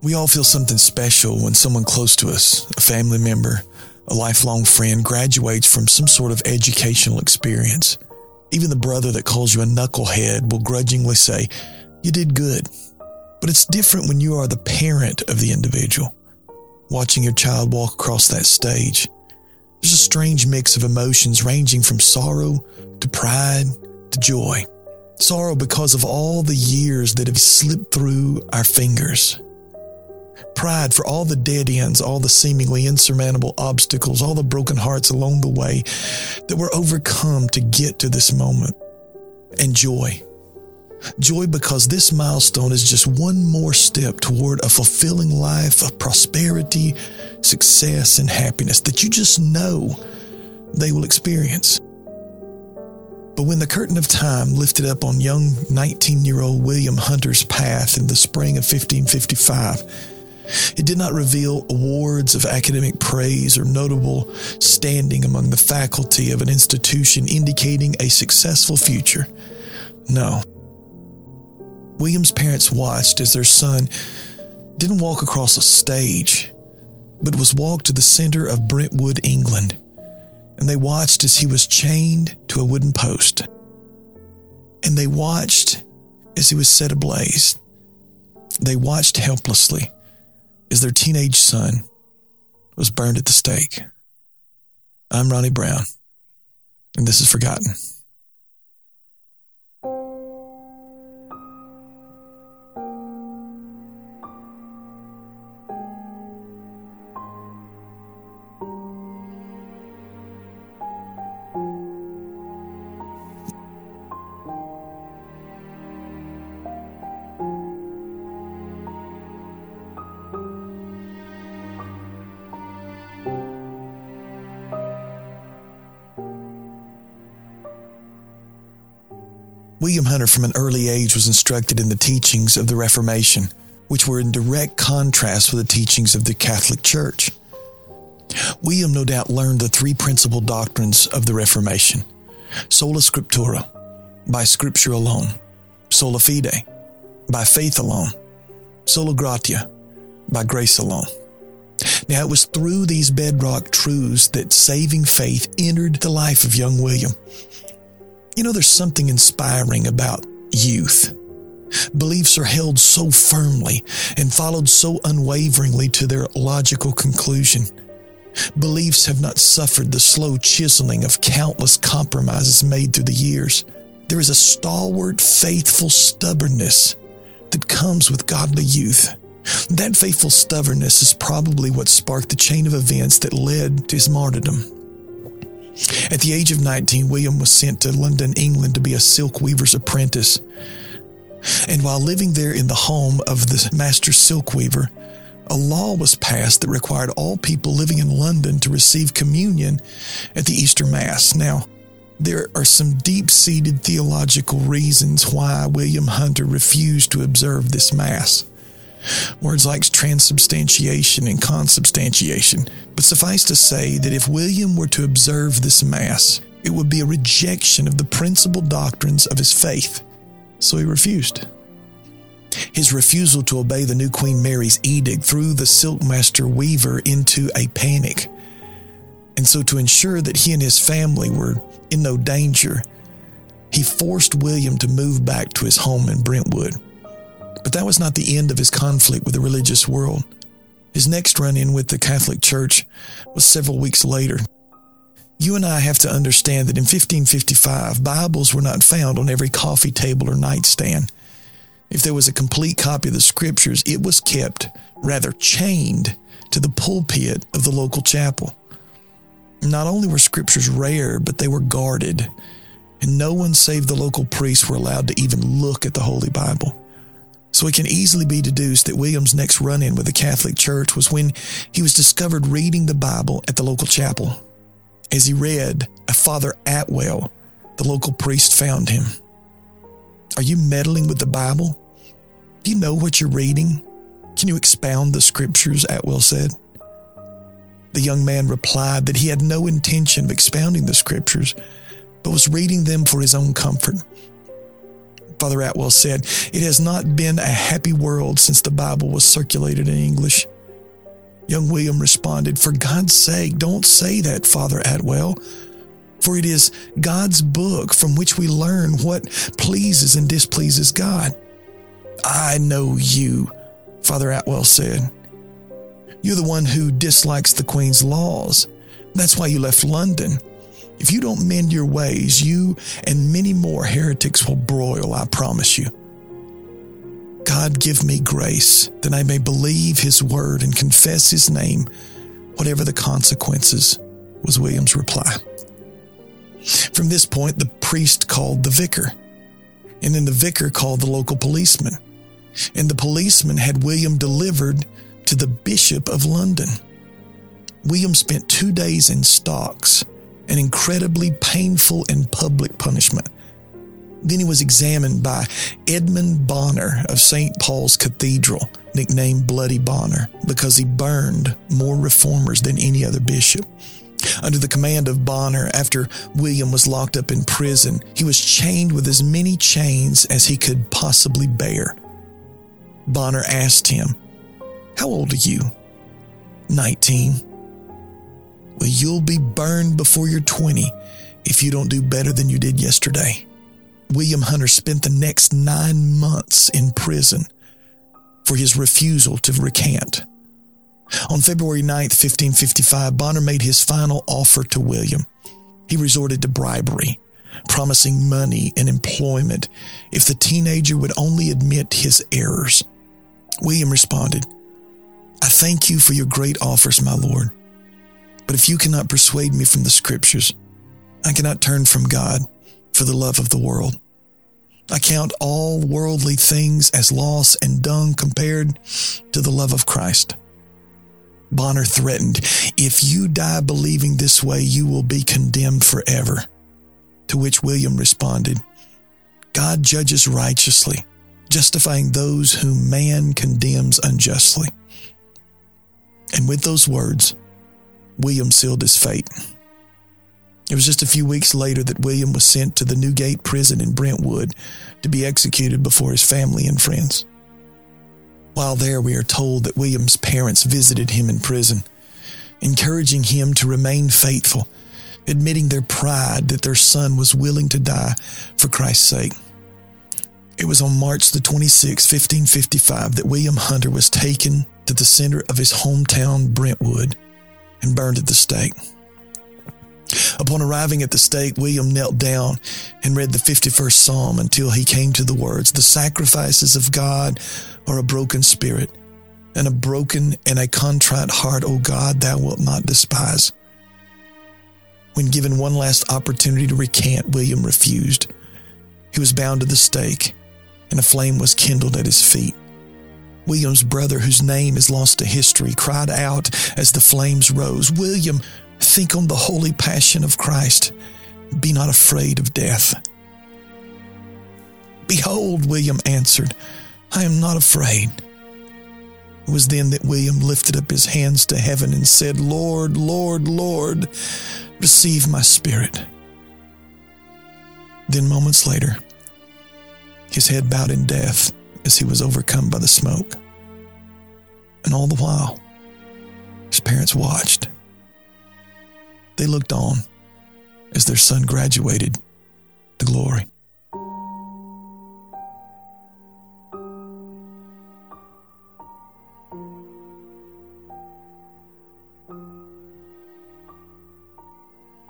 We all feel something special when someone close to us, a family member, a lifelong friend, graduates from some sort of educational experience. Even the brother that calls you a knucklehead will grudgingly say, You did good. But it's different when you are the parent of the individual, watching your child walk across that stage. There's a strange mix of emotions ranging from sorrow to pride to joy. Sorrow because of all the years that have slipped through our fingers. Pride for all the dead ends, all the seemingly insurmountable obstacles, all the broken hearts along the way that were overcome to get to this moment. And joy. Joy because this milestone is just one more step toward a fulfilling life of prosperity, success, and happiness that you just know they will experience. But when the curtain of time lifted up on young 19 year old William Hunter's path in the spring of 1555, it did not reveal awards of academic praise or notable standing among the faculty of an institution indicating a successful future. No. William's parents watched as their son didn't walk across a stage, but was walked to the center of Brentwood, England and they watched as he was chained to a wooden post. And they watched as he was set ablaze. They watched helplessly as their teenage son was burned at the stake. I'm Ronnie Brown, and this is Forgotten. William Hunter, from an early age, was instructed in the teachings of the Reformation, which were in direct contrast with the teachings of the Catholic Church. William no doubt learned the three principal doctrines of the Reformation sola scriptura, by scripture alone, sola fide, by faith alone, sola gratia, by grace alone. Now, it was through these bedrock truths that saving faith entered the life of young William. You know, there's something inspiring about youth. Beliefs are held so firmly and followed so unwaveringly to their logical conclusion. Beliefs have not suffered the slow chiseling of countless compromises made through the years. There is a stalwart, faithful stubbornness that comes with godly youth. That faithful stubbornness is probably what sparked the chain of events that led to his martyrdom. At the age of 19, William was sent to London, England to be a silk weaver's apprentice. And while living there in the home of the master silk weaver, a law was passed that required all people living in London to receive communion at the Easter Mass. Now, there are some deep seated theological reasons why William Hunter refused to observe this Mass. Words like transubstantiation and consubstantiation. But suffice to say that if William were to observe this Mass, it would be a rejection of the principal doctrines of his faith. So he refused. His refusal to obey the new Queen Mary's edict threw the silkmaster weaver into a panic. And so, to ensure that he and his family were in no danger, he forced William to move back to his home in Brentwood. But that was not the end of his conflict with the religious world. His next run in with the Catholic Church was several weeks later. You and I have to understand that in 1555, Bibles were not found on every coffee table or nightstand. If there was a complete copy of the scriptures, it was kept, rather chained, to the pulpit of the local chapel. Not only were scriptures rare, but they were guarded, and no one save the local priests were allowed to even look at the Holy Bible. So it can easily be deduced that William's next run in with the Catholic Church was when he was discovered reading the Bible at the local chapel. As he read, a Father Atwell, the local priest, found him. Are you meddling with the Bible? Do you know what you're reading? Can you expound the scriptures? Atwell said. The young man replied that he had no intention of expounding the scriptures, but was reading them for his own comfort. Father Atwell said, It has not been a happy world since the Bible was circulated in English. Young William responded, For God's sake, don't say that, Father Atwell. For it is God's book from which we learn what pleases and displeases God. I know you, Father Atwell said. You're the one who dislikes the Queen's laws. That's why you left London. If you don't mend your ways, you and many more heretics will broil, I promise you. God, give me grace that I may believe his word and confess his name, whatever the consequences, was William's reply. From this point, the priest called the vicar, and then the vicar called the local policeman, and the policeman had William delivered to the Bishop of London. William spent two days in stocks an incredibly painful and public punishment. Then he was examined by Edmund Bonner of St. Paul's Cathedral, nicknamed Bloody Bonner, because he burned more reformers than any other bishop. Under the command of Bonner, after William was locked up in prison, he was chained with as many chains as he could possibly bear. Bonner asked him, How old are you? Nineteen. Well, you'll be burned before you're 20 if you don't do better than you did yesterday. William Hunter spent the next nine months in prison for his refusal to recant. On February 9, 1555, Bonner made his final offer to William. He resorted to bribery, promising money and employment if the teenager would only admit his errors. William responded, I thank you for your great offers, my lord. But if you cannot persuade me from the scriptures, I cannot turn from God for the love of the world. I count all worldly things as loss and dung compared to the love of Christ. Bonner threatened, If you die believing this way, you will be condemned forever. To which William responded, God judges righteously, justifying those whom man condemns unjustly. And with those words, William sealed his fate. It was just a few weeks later that William was sent to the Newgate prison in Brentwood to be executed before his family and friends. While there, we are told that William's parents visited him in prison, encouraging him to remain faithful, admitting their pride that their son was willing to die for Christ's sake. It was on March the 26th, 1555, that William Hunter was taken to the center of his hometown, Brentwood and burned at the stake. Upon arriving at the stake, William knelt down and read the 51st Psalm until he came to the words, The sacrifices of God are a broken spirit, and a broken and a contrite heart, O God, thou wilt not despise. When given one last opportunity to recant, William refused. He was bound to the stake, and a flame was kindled at his feet. William's brother, whose name is lost to history, cried out as the flames rose William, think on the holy passion of Christ. Be not afraid of death. Behold, William answered, I am not afraid. It was then that William lifted up his hands to heaven and said, Lord, Lord, Lord, receive my spirit. Then, moments later, his head bowed in death as he was overcome by the smoke. And all the while, his parents watched. They looked on as their son graduated to glory.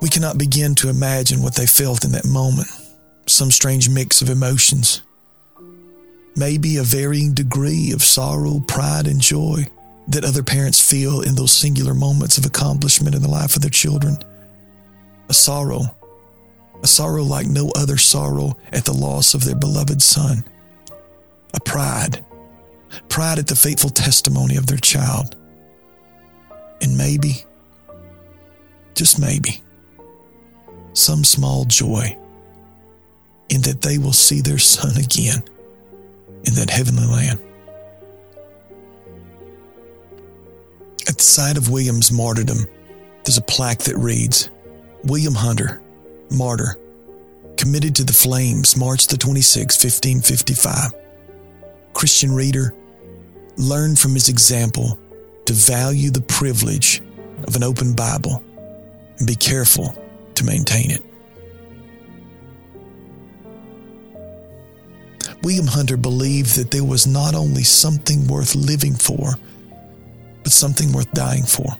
We cannot begin to imagine what they felt in that moment. Some strange mix of emotions maybe a varying degree of sorrow, pride, and joy that other parents feel in those singular moments of accomplishment in the life of their children. A sorrow, a sorrow like no other sorrow at the loss of their beloved son. A pride, pride at the faithful testimony of their child. And maybe, just maybe, some small joy in that they will see their son again in that heavenly land. At the site of William's martyrdom, there's a plaque that reads William Hunter, martyr, committed to the flames, March the 26th, 1555. Christian reader, learn from his example to value the privilege of an open Bible and be careful to maintain it. William Hunter believed that there was not only something worth living for, but something worth dying for.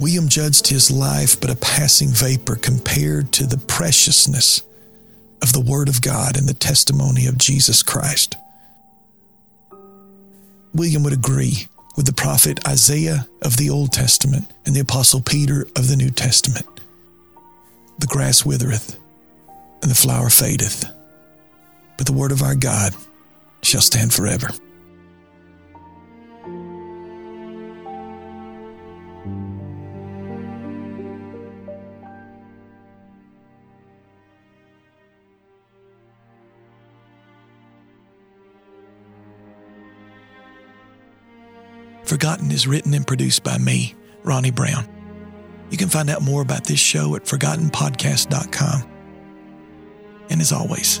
William judged his life but a passing vapor compared to the preciousness of the Word of God and the testimony of Jesus Christ. William would agree with the prophet Isaiah of the Old Testament and the apostle Peter of the New Testament. The grass withereth and the flower fadeth, but the word of our God shall stand forever. Forgotten is written and produced by me, Ronnie Brown. You can find out more about this show at forgottenpodcast.com. And as always,